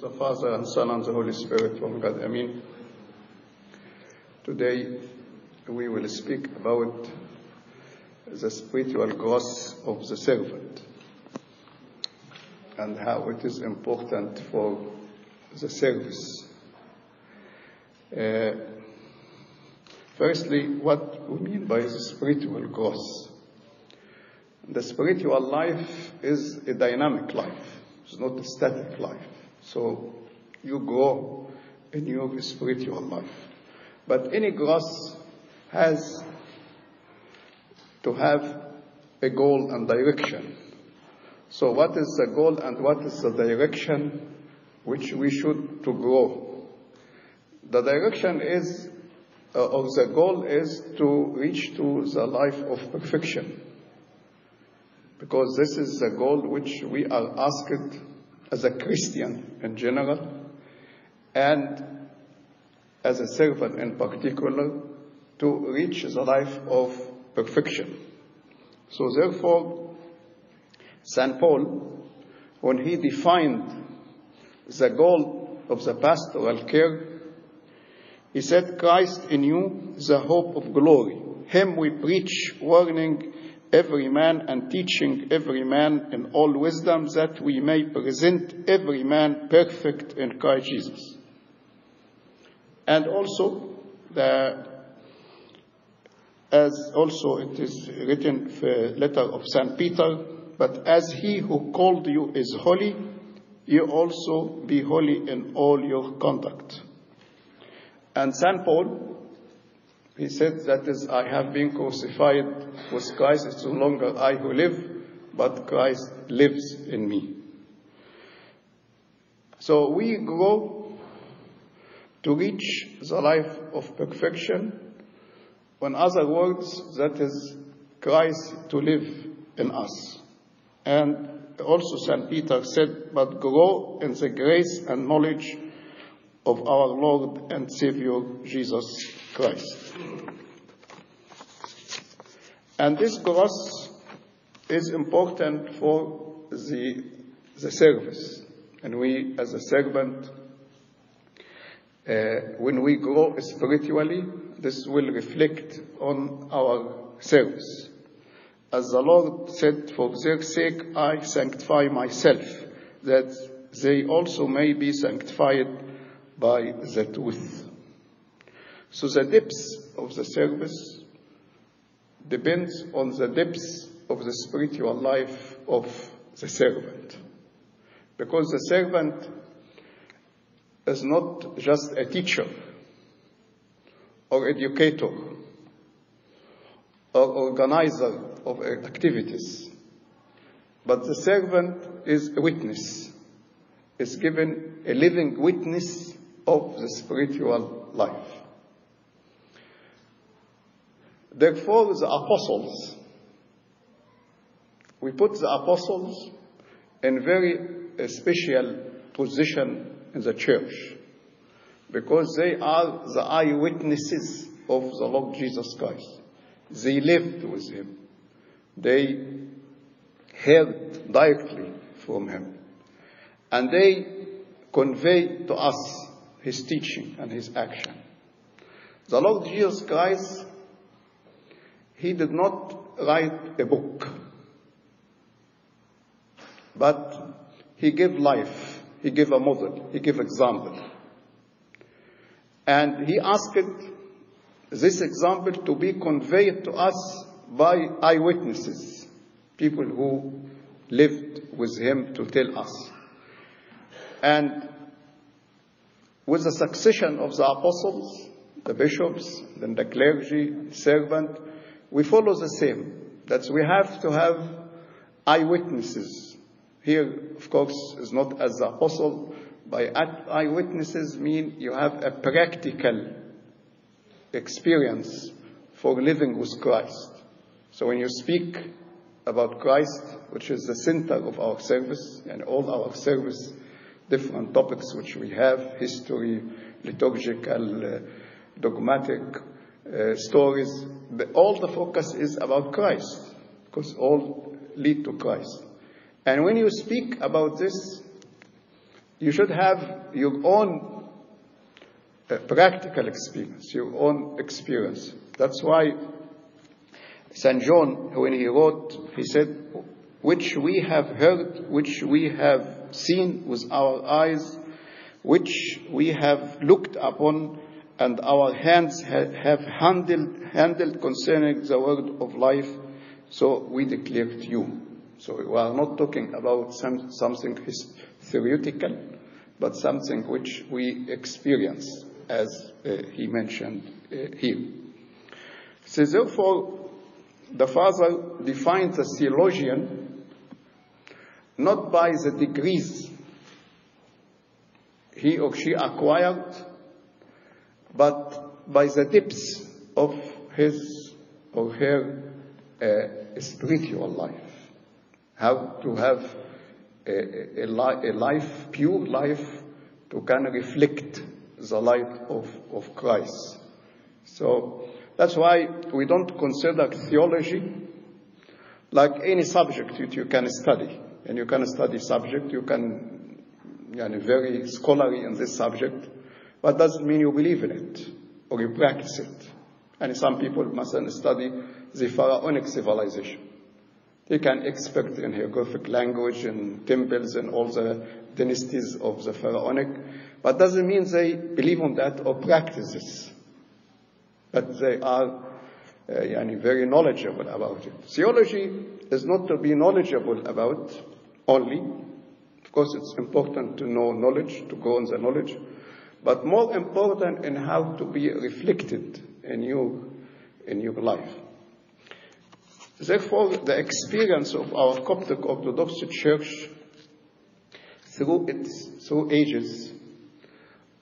the Father and Son and the Holy Spirit, one God. I mean, Today we will speak about the spiritual growth of the servant and how it is important for the service. Uh, firstly, what we mean by the spiritual growth. The spiritual life is a dynamic life. It's not a static life. So you grow in your spiritual life. But any growth has to have a goal and direction. So what is the goal and what is the direction which we should to grow? The direction is, uh, or the goal is to reach to the life of perfection. Because this is the goal which we are asked as a Christian in general and as a servant in particular to reach the life of perfection. So therefore, St. Paul, when he defined the goal of the pastoral care, he said, Christ in you, the hope of glory. Him we preach, warning every man and teaching every man in all wisdom that we may present every man perfect in Christ Jesus. And also, the, as also it is written the letter of St. Peter, but as he who called you is holy, you also be holy in all your conduct. And St. Paul, he said, that is, I have been crucified with Christ. It's no longer I who live, but Christ lives in me. So we grow to reach the life of perfection. In other words, that is Christ to live in us. And also St. Peter said, but grow in the grace and knowledge of our Lord and Savior Jesus Christ. And this growth is important for the, the service. And we, as a servant, uh, when we grow spiritually, this will reflect on our service. As the Lord said, for their sake I sanctify myself, that they also may be sanctified by the truth. So the depth of the service depends on the depth of the spiritual life of the servant. Because the servant is not just a teacher or educator or organizer of activities, but the servant is a witness, is given a living witness of the spiritual life. Therefore, the apostles, we put the apostles in very uh, special position in the church because they are the eyewitnesses of the Lord Jesus Christ. They lived with him. They heard directly from him. And they convey to us his teaching and his action. The Lord Jesus Christ, he did not write a book, but he gave life, he gave a model, he gave example. And he asked this example to be conveyed to us by eyewitnesses, people who lived with him to tell us. And with the succession of the apostles, the bishops, then the clergy, servant, we follow the same. That we have to have eyewitnesses. Here, of course, is not as the apostle. By eyewitnesses mean you have a practical experience for living with Christ. So when you speak about Christ, which is the center of our service and all our service, different topics which we have history, liturgical, uh, dogmatic uh, stories. The, all the focus is about Christ because all lead to Christ. And when you speak about this, you should have your own uh, practical experience, your own experience. That's why St. John, when he wrote, he said, which we have heard, which we have seen with our eyes, which we have looked upon, and our hands have handled, handled concerning the word of life, so we declare to you. So we are not talking about some, something theoretical, but something which we experience, as uh, he mentioned uh, here. So therefore, the father defines a theologian not by the degrees he or she acquired, but by the depths of his or her uh, spiritual life. How to have a, a, a, life, pure life, to kind of reflect the light of, of Christ. So that's why we don't consider theology like any subject that you can study. And you can study subject, you can, you know, very scholarly in this subject, but doesn't mean you believe in it or you practice it. And some people must study the pharaonic civilization. They can expect in hieroglyphic language and temples and all the dynasties of the pharaonic, but doesn't mean they believe on that or practice this. But they are uh, very knowledgeable about it. Theology is not to be knowledgeable about only. Of course, it's important to know knowledge, to go on the knowledge, but more important in how to be reflected in your, in your life. Therefore, the experience of our Coptic Orthodox Church through its through ages,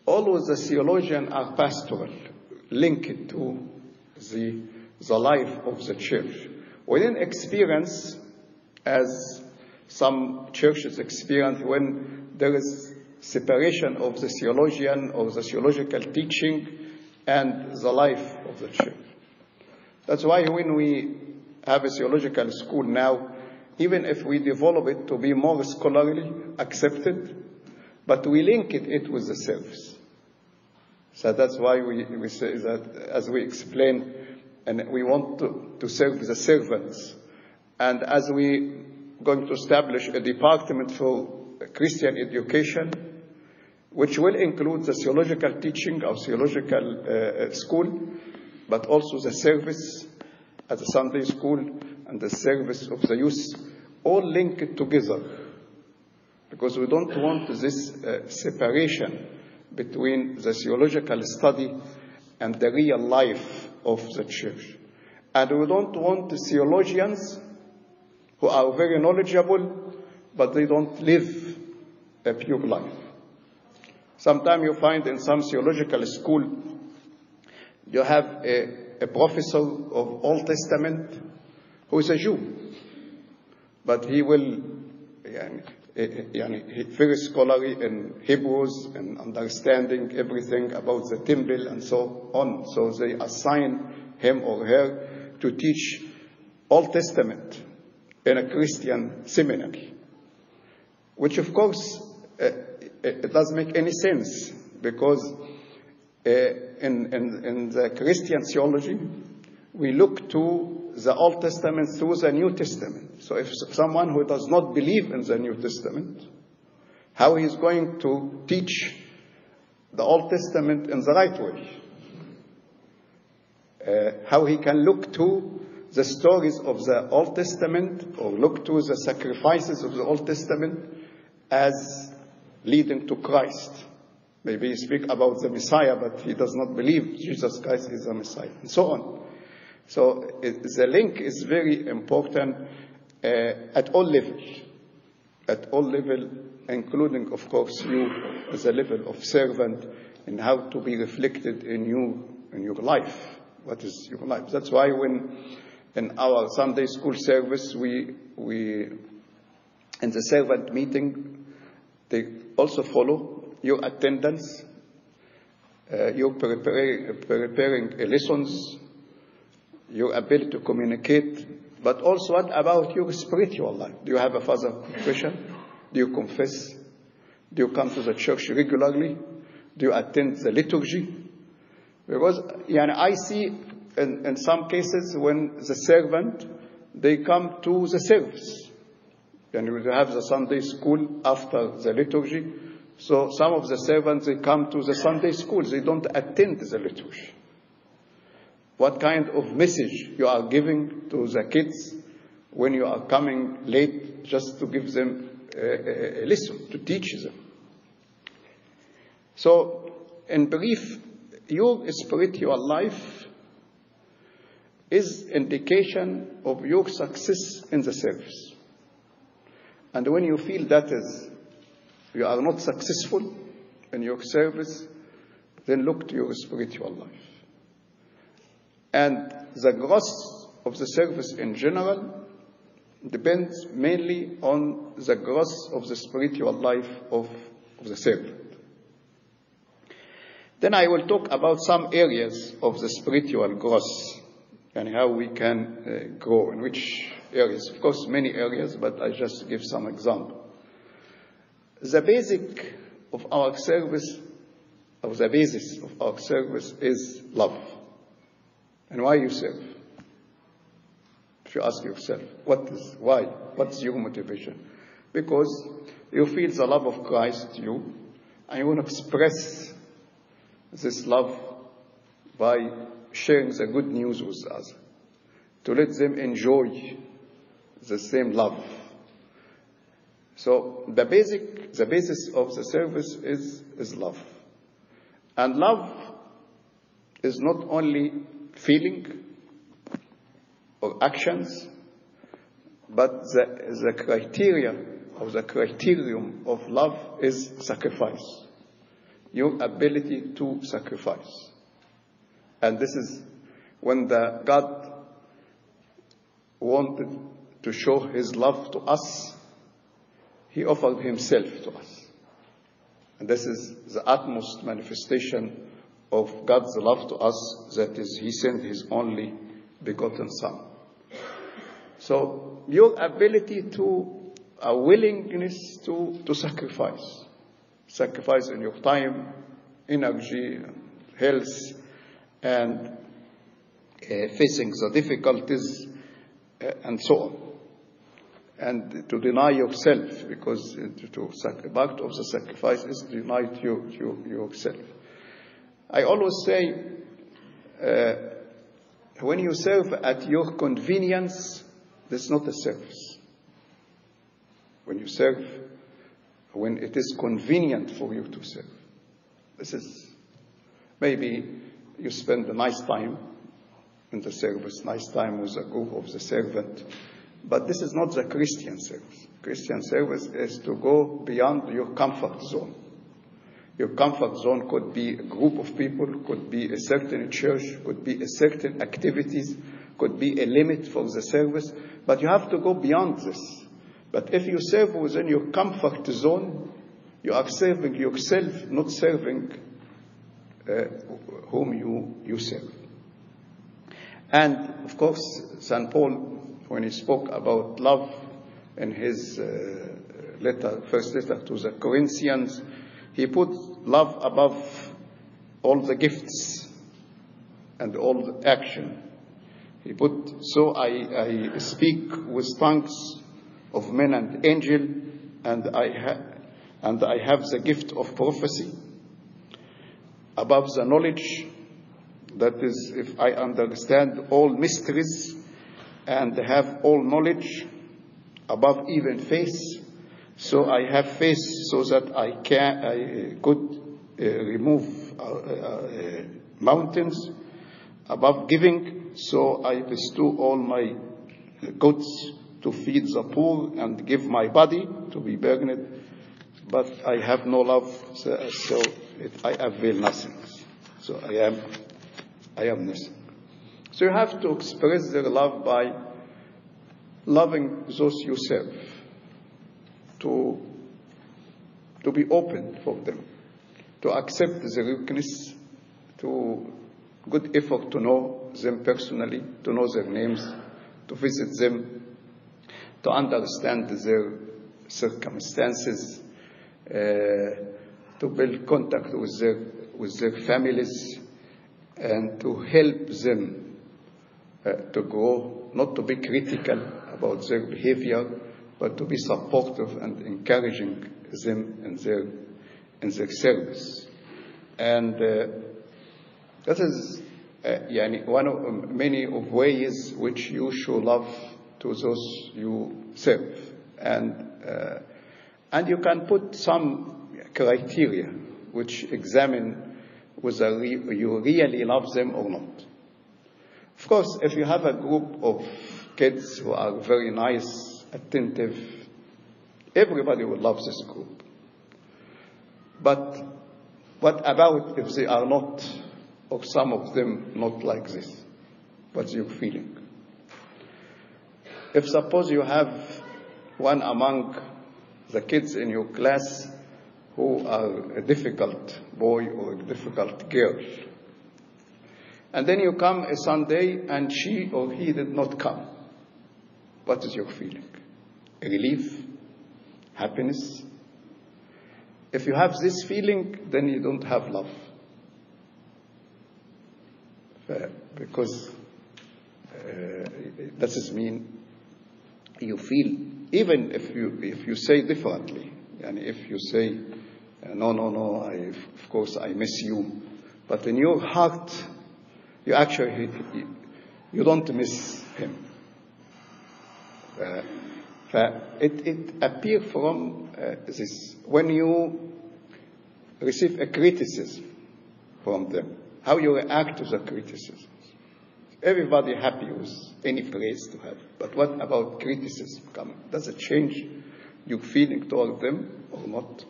always the theologian are pastoral, linked to the, the life of the church. We didn't experience, as some churches experience, when there is separation of the theologian or the theological teaching and the life of the church. That's why when we have a theological school now, even if we develop it to be more scholarly accepted, but we link it, it with the service. So that's why we, we say that, as we explain, and we want to, to serve the servants. And as we going to establish a department for Christian education, which will include the theological teaching, of theological uh, school, but also the service at the Sunday school and the service of the youth, all linked together. Because we don't want this uh, separation between the theological study and the real life of the church. And we don't want the theologians who are very knowledgeable, but they don't live a pure life. Sometimes you find in some theological school, you have a, a professor of Old Testament who is a Jew, but he will, yani, eh, eh, yani, very scholarly in Hebrews and understanding everything about the temple and so on. So they assign him or her to teach Old Testament in a Christian seminary, which of course it doesn't make any sense because uh, in, in, in the Christian theology, we look to the Old Testament through the New Testament. So if someone who does not believe in the New Testament, how he is going to teach the Old Testament in the right way? Uh, how he can look to the stories of the Old Testament or look to the sacrifices of the Old Testament as leading to Christ. Maybe he speak about the Messiah, but he does not believe Jesus Christ is the Messiah, and so on. So it, the link is very important uh, at all levels, at all level, including, of course, you as a level of servant, and how to be reflected in you in your life. What is your life? That's why when in our Sunday school service we we in the servant meeting they also follow your attendance, uh, your preparing, lessons, your ability to communicate, but also what about your spiritual life? Do you have a father confession? Do you confess? Do you come to the church regularly? Do you attend the liturgy? Because yani, I see in, in some cases when the servant, they come to the service. And we have the Sunday school after the liturgy. So some of the servants, they come to the Sunday school. They don't attend the liturgy. What kind of message you are giving to the kids when you are coming late just to give them a, a lesson, to teach them? So, in brief, your spiritual life is indication of your success in the service. And when you feel that is you are not successful in your service, then look to your spiritual life. And the growth of the service in general depends mainly on the growth of the spiritual life of, of the servant. Then I will talk about some areas of the spiritual growth and how we can uh, grow in which areas. Of course, many areas, but I just give some example. The basic of our service, or the basis of our service is love. And why you serve? If you ask yourself, what is, why? What's your motivation? Because you feel the love of Christ you, and you want to express this love by sharing the good news with us, to let them enjoy the same love. So the basic, the basis of the service is, is love. And love is not only feeling or actions, but the, the criteria or the criterion of love is sacrifice. Your ability to sacrifice. And this is when the God wanted to show his love to us, he offered himself to us. And this is the utmost manifestation of God's love to us, that is, he sent his only begotten Son. So, your ability to, a willingness to, to sacrifice, sacrifice in your time, energy, health, and uh, facing the difficulties, uh, and so on and to deny yourself, because to, part of the sacrifice is to deny you, you, yourself. I always say, uh, when you serve at your convenience, that's not a service. When you serve, when it is convenient for you to serve, this is maybe you spend a nice time in the service, nice time with a group of the servant but this is not the Christian service. Christian service is to go beyond your comfort zone. Your comfort zone could be a group of people, could be a certain church, could be a certain activities, could be a limit for the service, but you have to go beyond this. But if you serve within your comfort zone, you are serving yourself, not serving whom you, you serve. And of course, St. Paul when he spoke about love in his uh, letter, first letter to the Corinthians, he put love above all the gifts and all the action. He put, so I, I speak with tongues of men and angel, and I, ha- and I have the gift of prophecy. Above the knowledge, that is, if I understand all mysteries and have all knowledge above even faith. So I have faith so that I can I could uh, remove uh, uh, mountains above giving. So I bestow all my goods to feed the poor and give my body to be burned. But I have no love, so, I avail nothing. So I am, I am nothing. So you have to express their love by loving those you serve, to, to be open for them, to accept their weakness, to good effort to know them personally, to know their names, to visit them, to understand their circumstances, uh, to build contact with their, with their families and to help them uh, to grow, not to be critical about their behavior, but to be supportive and encouraging them in their, in their service. And uh, that is uh, one of um, many of ways which you show love to those you serve. And, uh, and you can put some criteria which examine whether you really love them or not. Of course, if you have a group of kids who are very nice, attentive, everybody will love this group. But what about if they are not, or some of them not like this? What's your feeling? If suppose you have one among the kids in your class who are a difficult boy or a difficult girl, and then you come a Sunday and she or he did not come, what is your feeling? Relief? Happiness? If you have this feeling, then you don't have love. Because uh, that does mean you feel, even if you, if you say differently, and if you say, no, no, no, I, of course I miss you, but in your heart, you actually, you don't miss him. Uh, it, it appears from uh, this when you receive a criticism from them, how you react to the criticism. Everybody happy with any praise to have, but what about criticism coming? Does it change your feeling toward them or not?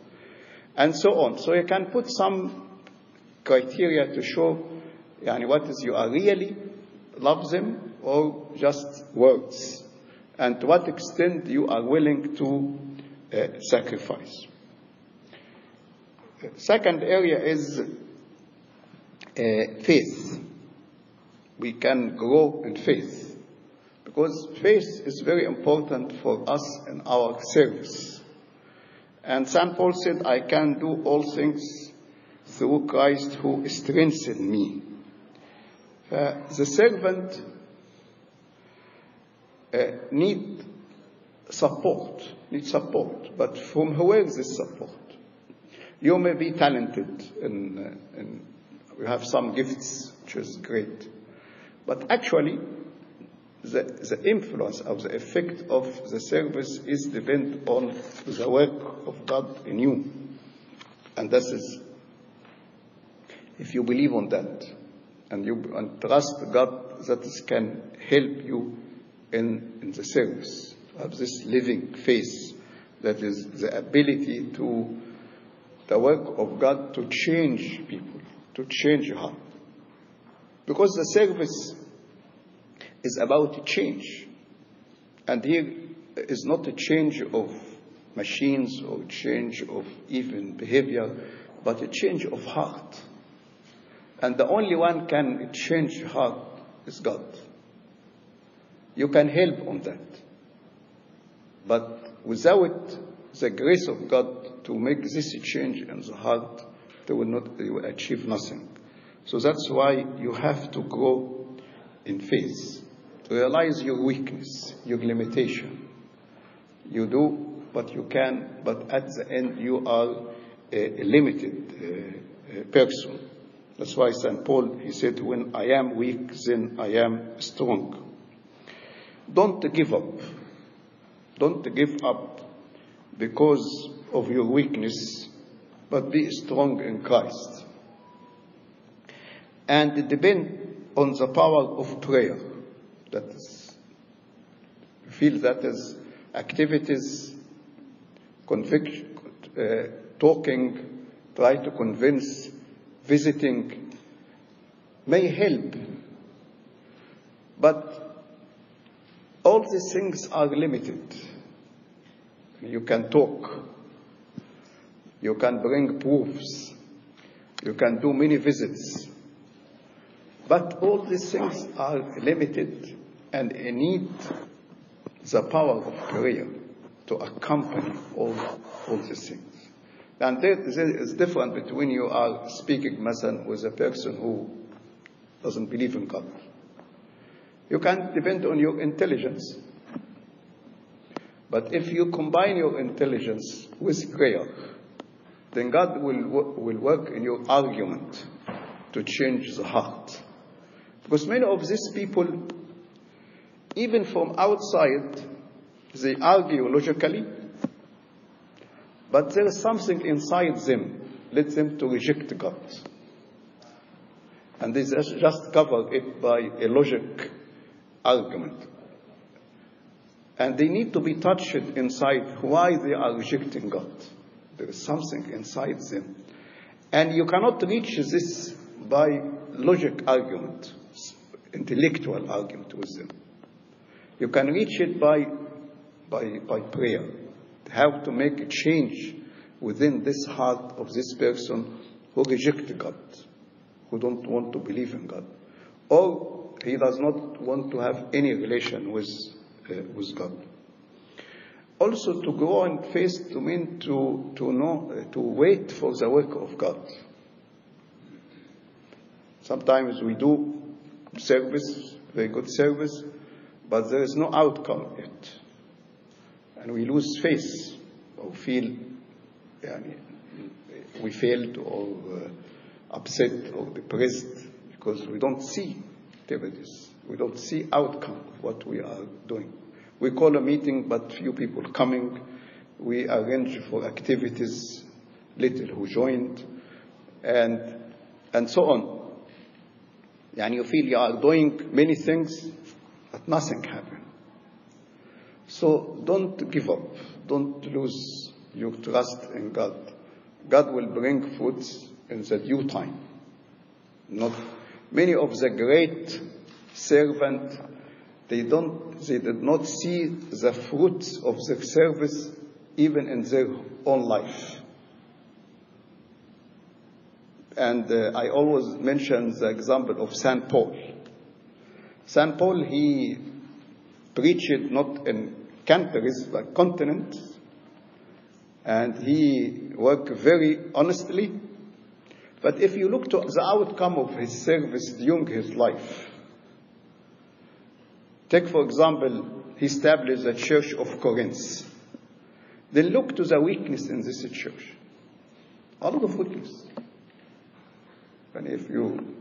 And so on. So you can put some criteria to show yani, what is you are really love them or just words and to what extent you are willing to uh, sacrifice. Second area is uh, faith. We can grow in faith because faith is very important for us in our service. And St. Paul said, I can do all things through Christ who strengthens me. Uh, the servant uh, need support, need support. But from where is this support? You may be talented and, uh, you have some gifts, which is great. But actually, the, the influence of the effect of the service is depend on the work of God in you. And this is, if you believe on that, and you and trust God that can help you in, in the service, of this living faith that is the ability to the work of God to change people, to change your heart. Because the service is about change. And here is not a change of machines or change of even behavior, but a change of heart. And the only one can change heart is God. You can help on that. But without the grace of God to make this change in the heart, they will not they will achieve nothing. So that's why you have to grow in faith, to realize your weakness, your limitation. You do what you can, but at the end you are a, a limited uh, person. That's why St. Paul, he said, when I am weak, then I am strong. Don't give up. Don't give up because of your weakness, but be strong in Christ. And depend on the power of prayer. That is, feel that as activities, conviction, uh, talking, try to convince, visiting may help. But all these things are limited. You can talk. You can bring proofs. You can do many visits. But all these things are limited and it the power of prayer to accompany all, all these things. And there is different between you are speaking Masan with a person who doesn't believe in God. You can't depend on your intelligence. But if you combine your intelligence with prayer, then God will, will work in your argument to change the heart. Because many of these people even from outside, they argue logically, but there is something inside them led them to reject God. And they just cover it by a logic argument. And they need to be touched inside why they are rejecting God. There is something inside them. And you cannot reach this by logic argument, intellectual argument with them. You can reach it by, by, by prayer. How to make a change within this heart of this person who rejects God, who don't want to believe in God. Or he does not want to have any relation with, uh, with God. Also to go on faith to mean to, to know, uh, to wait for the work of God. Sometimes we do service, very good service, but there is no outcome yet. And we lose faith or feel we failed or uh, upset or depressed because we don't see activities. We don't see outcome of what we are doing. We call a meeting, but few people coming. We arrange for activities, little who joined, and and so on. And you feel you are doing many things, but nothing happened. So don't give up. Don't lose your trust in God. God will bring fruits in the due time. Not many of the great servants, they don't, they did not see the fruits of their service even in their own life. And uh, I always mention the example of St. Paul. St. Paul, he preached not in countries, but continents, and he worked very honestly. But if you look to the outcome of his service during his life, take for example, he established the church of Corinth. Then look to the weakness in this church. A lot of weakness. And if you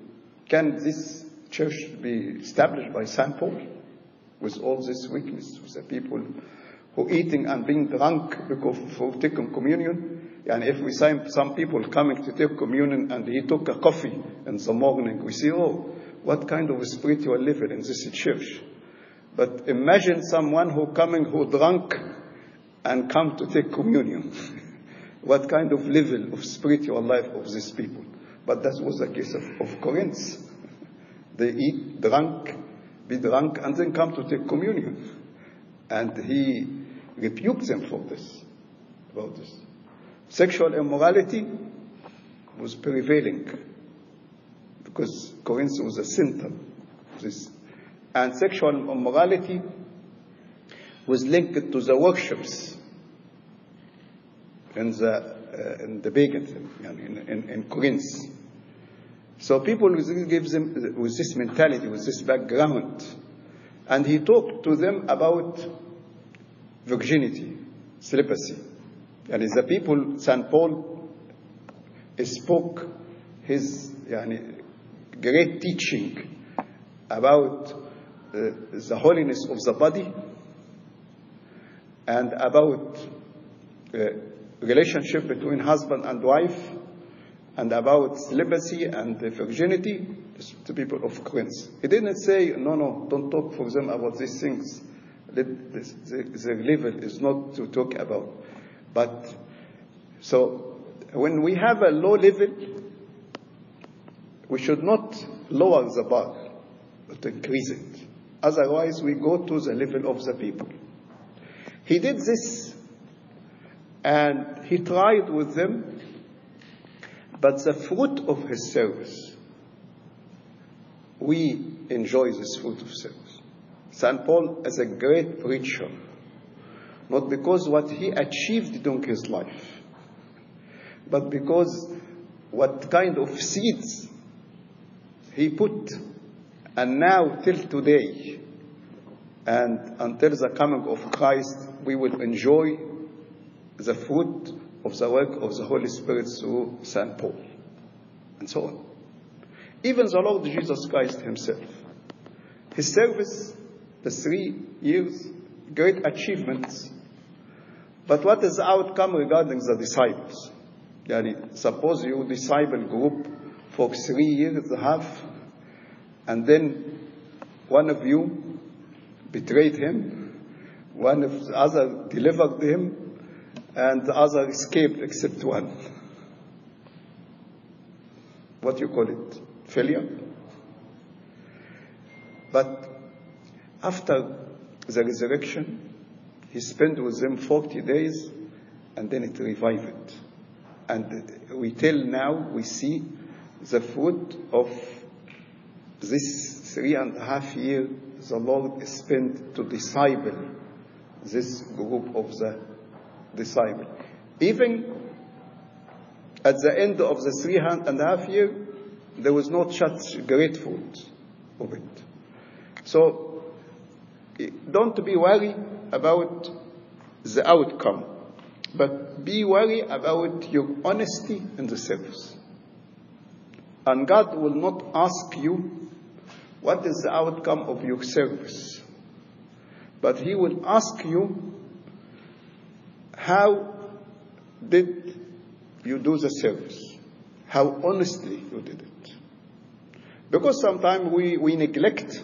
can this church to be established by St. Paul with all this weakness, with the people who eating and being drunk because for taking communion. And if we see some people coming to take communion and he took a coffee in the morning, we say, oh, what kind of spiritual level in this church? But imagine someone who coming who drunk and come to take communion. what kind of level of spiritual life of these people? But that was the case of, of Corinth. They eat, drunk, be drunk, and then come to take communion. And he rebuked them for this, about this. Sexual immorality was prevailing because Corinth was a center of this. And sexual immorality was linked to the worships in the, uh, in the pagans, in, in, in Corinth. So people give them with this mentality, with this background. And he talked to them about virginity, celibacy. And the people, St. Paul spoke his yani, great teaching about uh, the holiness of the body and about uh, relationship between husband and wife and about celibacy and virginity to people of Corinth. He didn't say, no, no, don't talk for them about these things. The, the, level is not to talk about. But so when we have a low level, we should not lower the bar, but increase it. Otherwise, we go to the level of the people. He did this, and he tried with them, but the fruit of his service, we enjoy this fruit of service. St. Paul is a great preacher, not because what he achieved during his life, but because what kind of seeds he put. And now, till today, and until the coming of Christ, we will enjoy the fruit of the work of the Holy Spirit through St. Paul, and so on. Even the Lord Jesus Christ himself. His service, the three years, great achievements. But what is the outcome regarding the disciples? Yani, suppose you disciple group for three years and a half, and then one of you betrayed him, one of the other delivered him, and the other escaped except one. What you call it? Failure? But after the resurrection, he spent with them 40 days and then it revived. And we tell now, we see the fruit of this three and a half year the Lord spent to disciple this group of the disciple. Even at the end of the three and a half year, there was not such great fruit of it. So don't be worried about the outcome, but be worried about your honesty in the service. And God will not ask you what is the outcome of your service, but He will ask you how did you do the service? How honestly you did it? Because sometimes we, we neglect,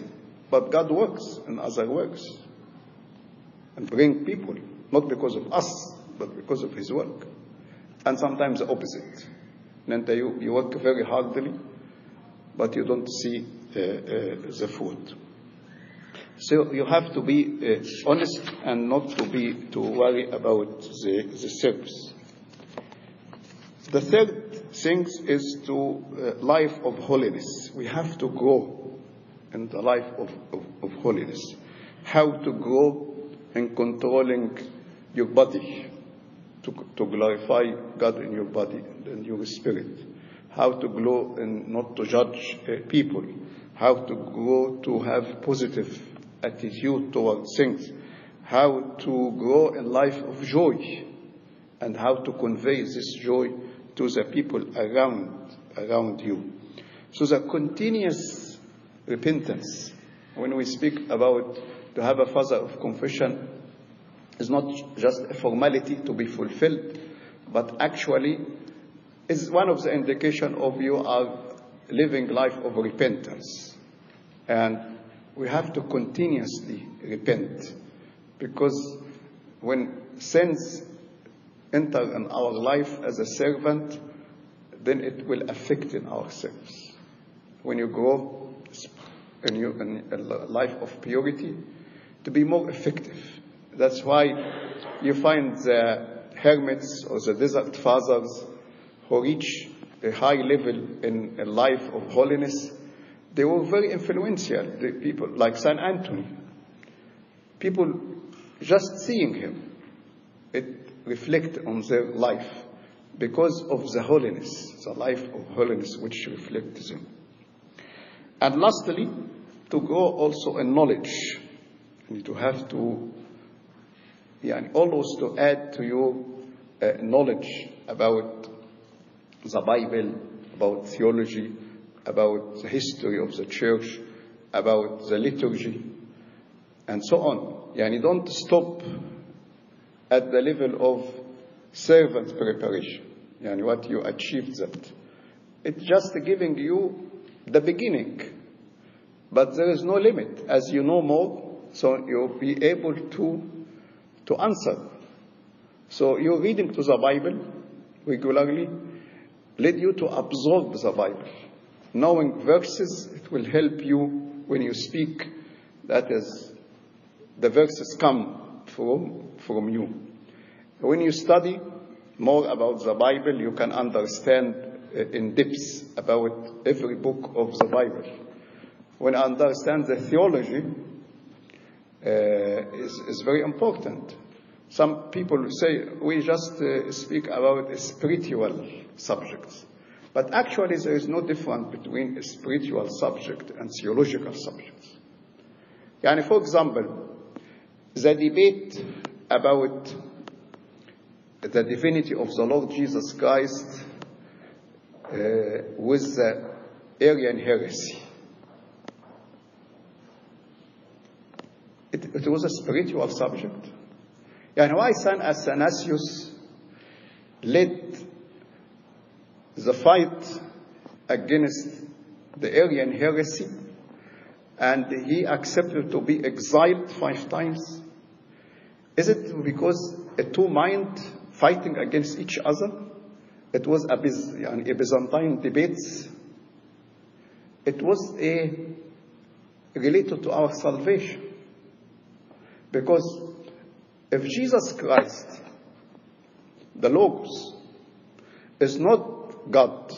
but God works in other works and bring people, not because of us, but because of His work. And sometimes the opposite. And you, you work very hardly, but you don't see uh, uh, the fruit. So you have to be uh, honest and not to be to worry about the, the service. The third thing is to uh, life of holiness. We have to grow in the life of, of, of holiness. How to grow in controlling your body, to, to glorify God in your body and your spirit. How to grow and not to judge uh, people. How to grow to have positive attitude toward things. How to grow in life of joy and how to convey this joy to the people around, around you. So the continuous repentance, when we speak about to have a father of confession, is not just a formality to be fulfilled, but actually is one of the indication of you are living life of repentance. And we have to continuously repent because when sins enter in our life as a servant, then it will affect in ourselves. When you grow in, your, in a life of purity, to be more effective. That's why you find the hermits or the desert fathers who reach a high level in a life of holiness, they were very influential, the people like Saint Anthony. People just seeing him, it reflect on their life because of the holiness, the life of holiness which reflects them. And lastly, to grow also in knowledge. You to have to, yeah, always to add to your uh, knowledge about the Bible, about theology, about the history of the church, about the liturgy, and so on. Yani don't stop at the level of servant preparation. Yani what you achieved that. It's just giving you the beginning. But there is no limit. As you know more, so you'll be able to, to answer. So your reading to the Bible regularly lead you to absorb the Bible. Knowing verses, it will help you when you speak. That is, the verses come from, from you. When you study more about the Bible, you can understand in depth about every book of the Bible. When I understand the theology, uh, is, is very important. Some people say we just uh, speak about spiritual subjects. But actually, there is no difference between a spiritual subject and theological subjects. Yani, for example, the debate about the divinity of the Lord Jesus Christ uh, with the Arian heresy. It, it was a spiritual subject. Yani why St. Athanasius led the fight against the Arian heresy and he accepted to be exiled five times? Is it because a two mind fighting against each other? It was a, a Byzantine debates. It was a related to our salvation. Because if Jesus Christ, the Logos, is not God,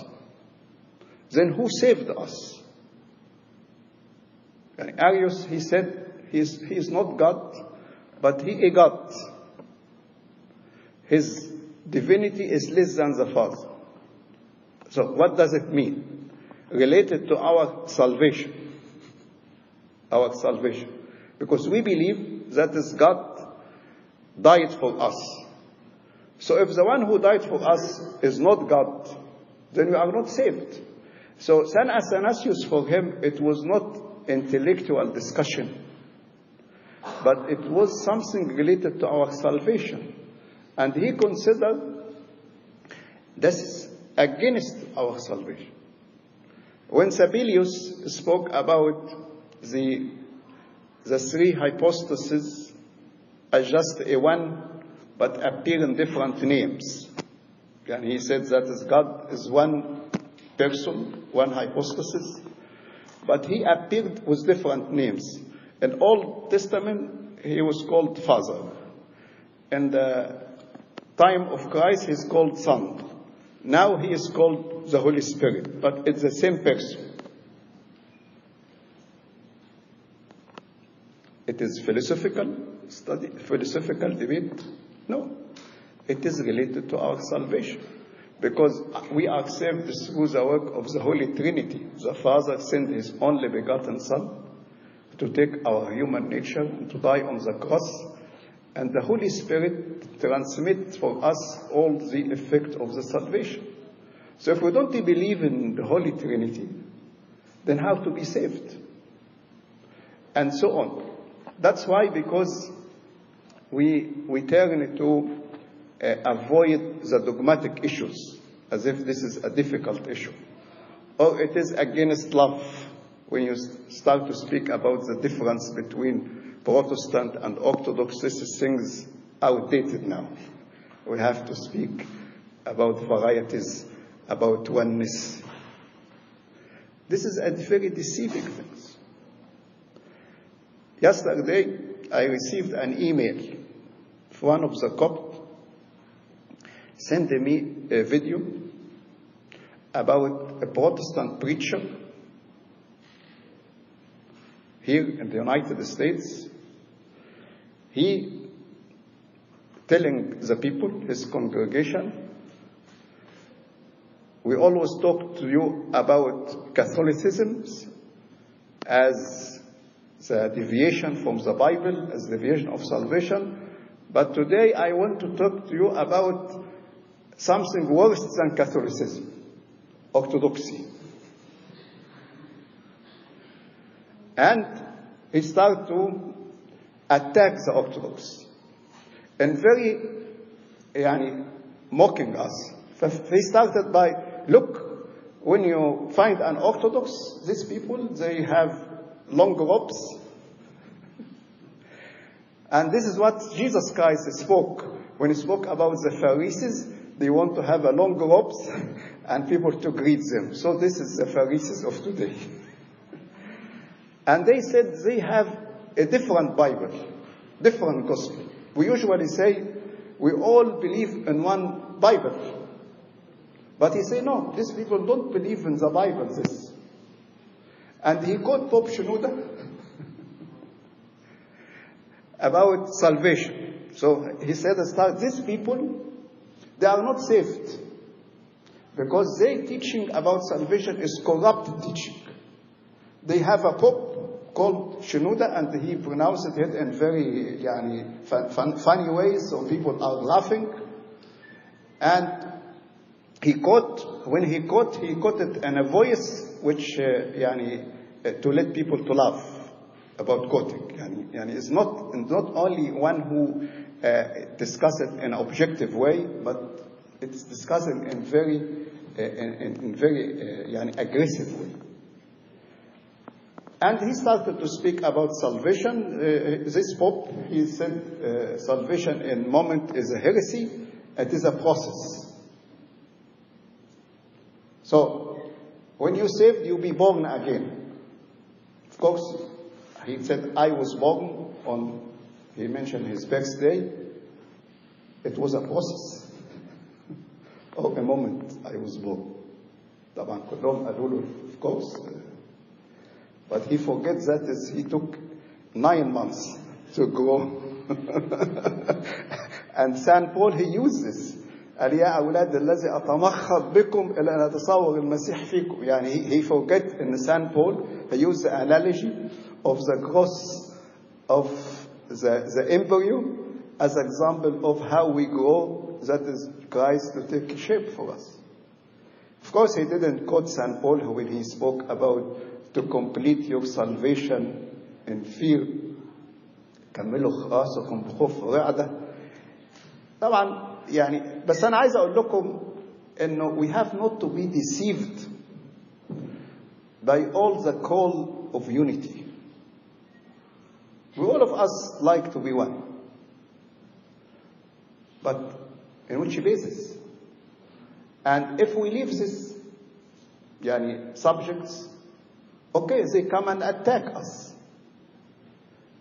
then who saved us? And Arius, he said, he is, he is not God, but he a God. His divinity is less than the Father. So what does it mean? Related to our salvation. Our salvation. Because we believe that is God died for us. So if the one who died for us is not God, then we are not saved. So St. Athanasius, for him, it was not intellectual discussion, but it was something related to our salvation. And he considered this against our salvation. When Sabellius spoke about the, the three hypostases as just a one, but appear in different names. And he said that is God is one person, one hypostasis, but he appeared with different names. In Old Testament, he was called Father. In the time of Christ, he's called Son. Now he is called the Holy Spirit, but it's the same person. It is philosophical study, philosophical debate? No. It is related to our salvation. Because we are saved through the work of the Holy Trinity. The Father sent His only begotten Son to take our human nature and to die on the cross. And the Holy Spirit transmits for us all the effect of the salvation. So if we don't believe in the Holy Trinity, then how to be saved? And so on. That's why, because we, we turn to uh, avoid the dogmatic issues as if this is a difficult issue. Or it is against love when you start to speak about the difference between Protestant and Orthodox. This is things outdated now. We have to speak about varieties, about oneness. This is a very deceiving thing. Yesterday, I received an email from one of the Copt sent me a video about a Protestant preacher here in the United States. He telling the people, his congregation, we always talk to you about Catholicism as the deviation from the Bible, as deviation of salvation. But today I want to talk to you about something worse than Catholicism, orthodoxy. And he started to attack the Orthodox and very yani, mocking us. He started by, look, when you find an Orthodox, these people, they have long robes. And this is what Jesus Christ spoke when he spoke about the Pharisees. They want to have a long robes and people to greet them. So this is the Pharisees of today. And they said they have a different Bible, different gospel. We usually say we all believe in one Bible. But he said, no, these people don't believe in the Bible, this. And he quoted Pope Shenouda about salvation. So he said, these people, they are not saved because their teaching about salvation is corrupt teaching. They have a pope called Shenouda and he pronounced it in very yani, fun, fun, funny ways, so people are laughing. And he quote, when he quote, he caught it in a voice which, uh, yani, uh, to let people to laugh about quoting. Yani, yani it's not, not only one who discuss it in an objective way, but it's discussing in very, uh, in, very uh, yani, aggressive way. And he started to speak about salvation. Uh, this Pope, he said, uh, salvation in moment is a heresy. It is a process. So, when you saved, you'll be born again. Of course, he said, I was born on, he mentioned his birthday. It was a process. oh, a moment I was born. طبعا كلهم قالوا له of course but he forgets that is he took nine months to grow and St. Paul he uses قال يا أولاد الذي أتمخض بكم إلى أن أتصور المسيح فيكم يعني he, he forget in St. Paul he used the analogy of the cross of the, the embryo as example of how we grow that is Christ to take shape for us. Of course, he didn't quote St. Paul when he spoke about to complete your salvation in fear. كملوا راسكم بخوف ورعدة. طبعا يعني بس أنا عايز أقول لكم إنه we have not to be deceived by all the call of unity. we all of us like to be one. But in which basis? And if we leave this yani, subjects, okay, they come and attack us.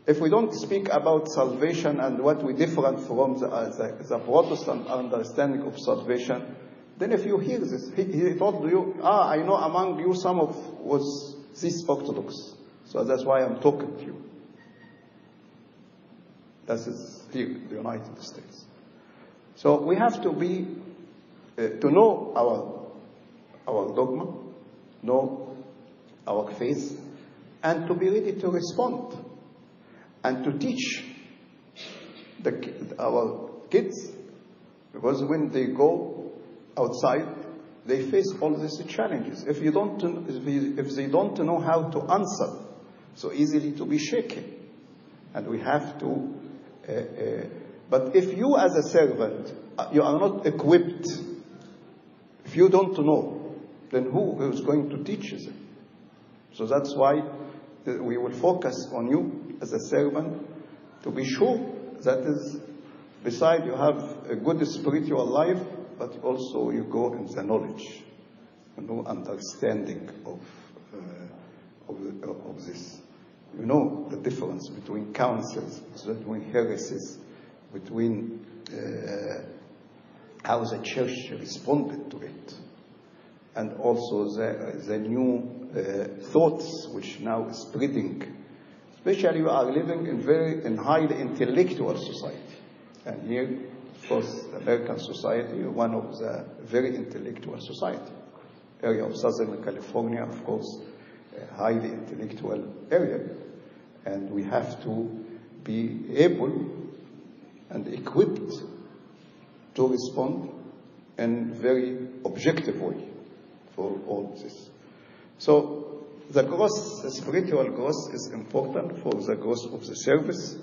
If we don't speak about salvation and what we different from the, uh, the, the, Protestant understanding of salvation, then if you hear this, he, he told you, ah, I know among you some of was this Orthodox. So that's why I'm talking to you. That is here, the United States. So we have to be, uh, to know our, our dogma, know our faith, and to be ready to respond, and to teach the, our kids, because when they go outside, they face all these challenges. If you don't, if they don't know how to answer, so easily to be shaken, and we have to. Uh, uh, but if you, as a servant, you are not equipped, if you don't know, then who is going to teach you? So that's why we will focus on you as a servant to be sure that is, beside you have a good spiritual life, but also you go in the knowledge, no understanding of, uh, of, of this. You know the difference between councils, between heresies, between uh, how the church responded to it, and also the, the new uh, thoughts which now is spreading. Especially we are living in very in highly intellectual society, and here, of course, American society, one of the very intellectual society. Area of Southern California, of course, a highly intellectual area, and we have to be able and equipped to respond in very objective way for all this. So the growth, the spiritual growth is important for the growth of the service.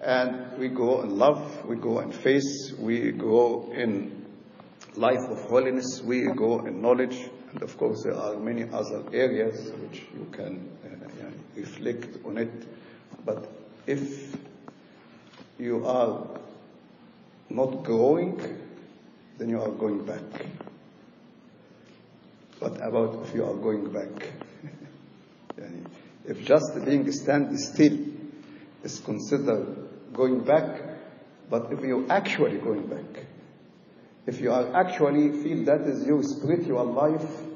And we grow in love, we grow in faith, we grow in life of holiness, we grow in knowledge, and of course there are many other areas which you can reflect on it. But if you are not growing, then you are going back. What about if you are going back? if just being stand still is considered going back, but if you're actually going back, if you are actually feel that is your spiritual life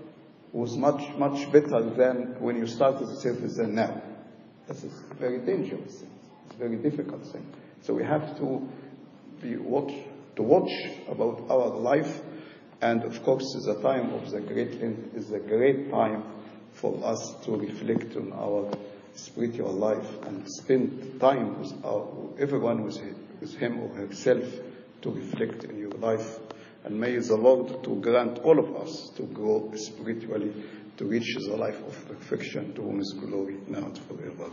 was much, much better than when you started the service than now. This is a very dangerous thing. It's a very difficult thing. So we have to be watch, to watch about our life. And of course, the time of the Great Lent is a great time for us to reflect on our spiritual life and spend time with our, everyone with, with him or herself to reflect in your life. And may the Lord to grant all of us to grow spiritually to reach the life of perfection to whom is glory now and forever.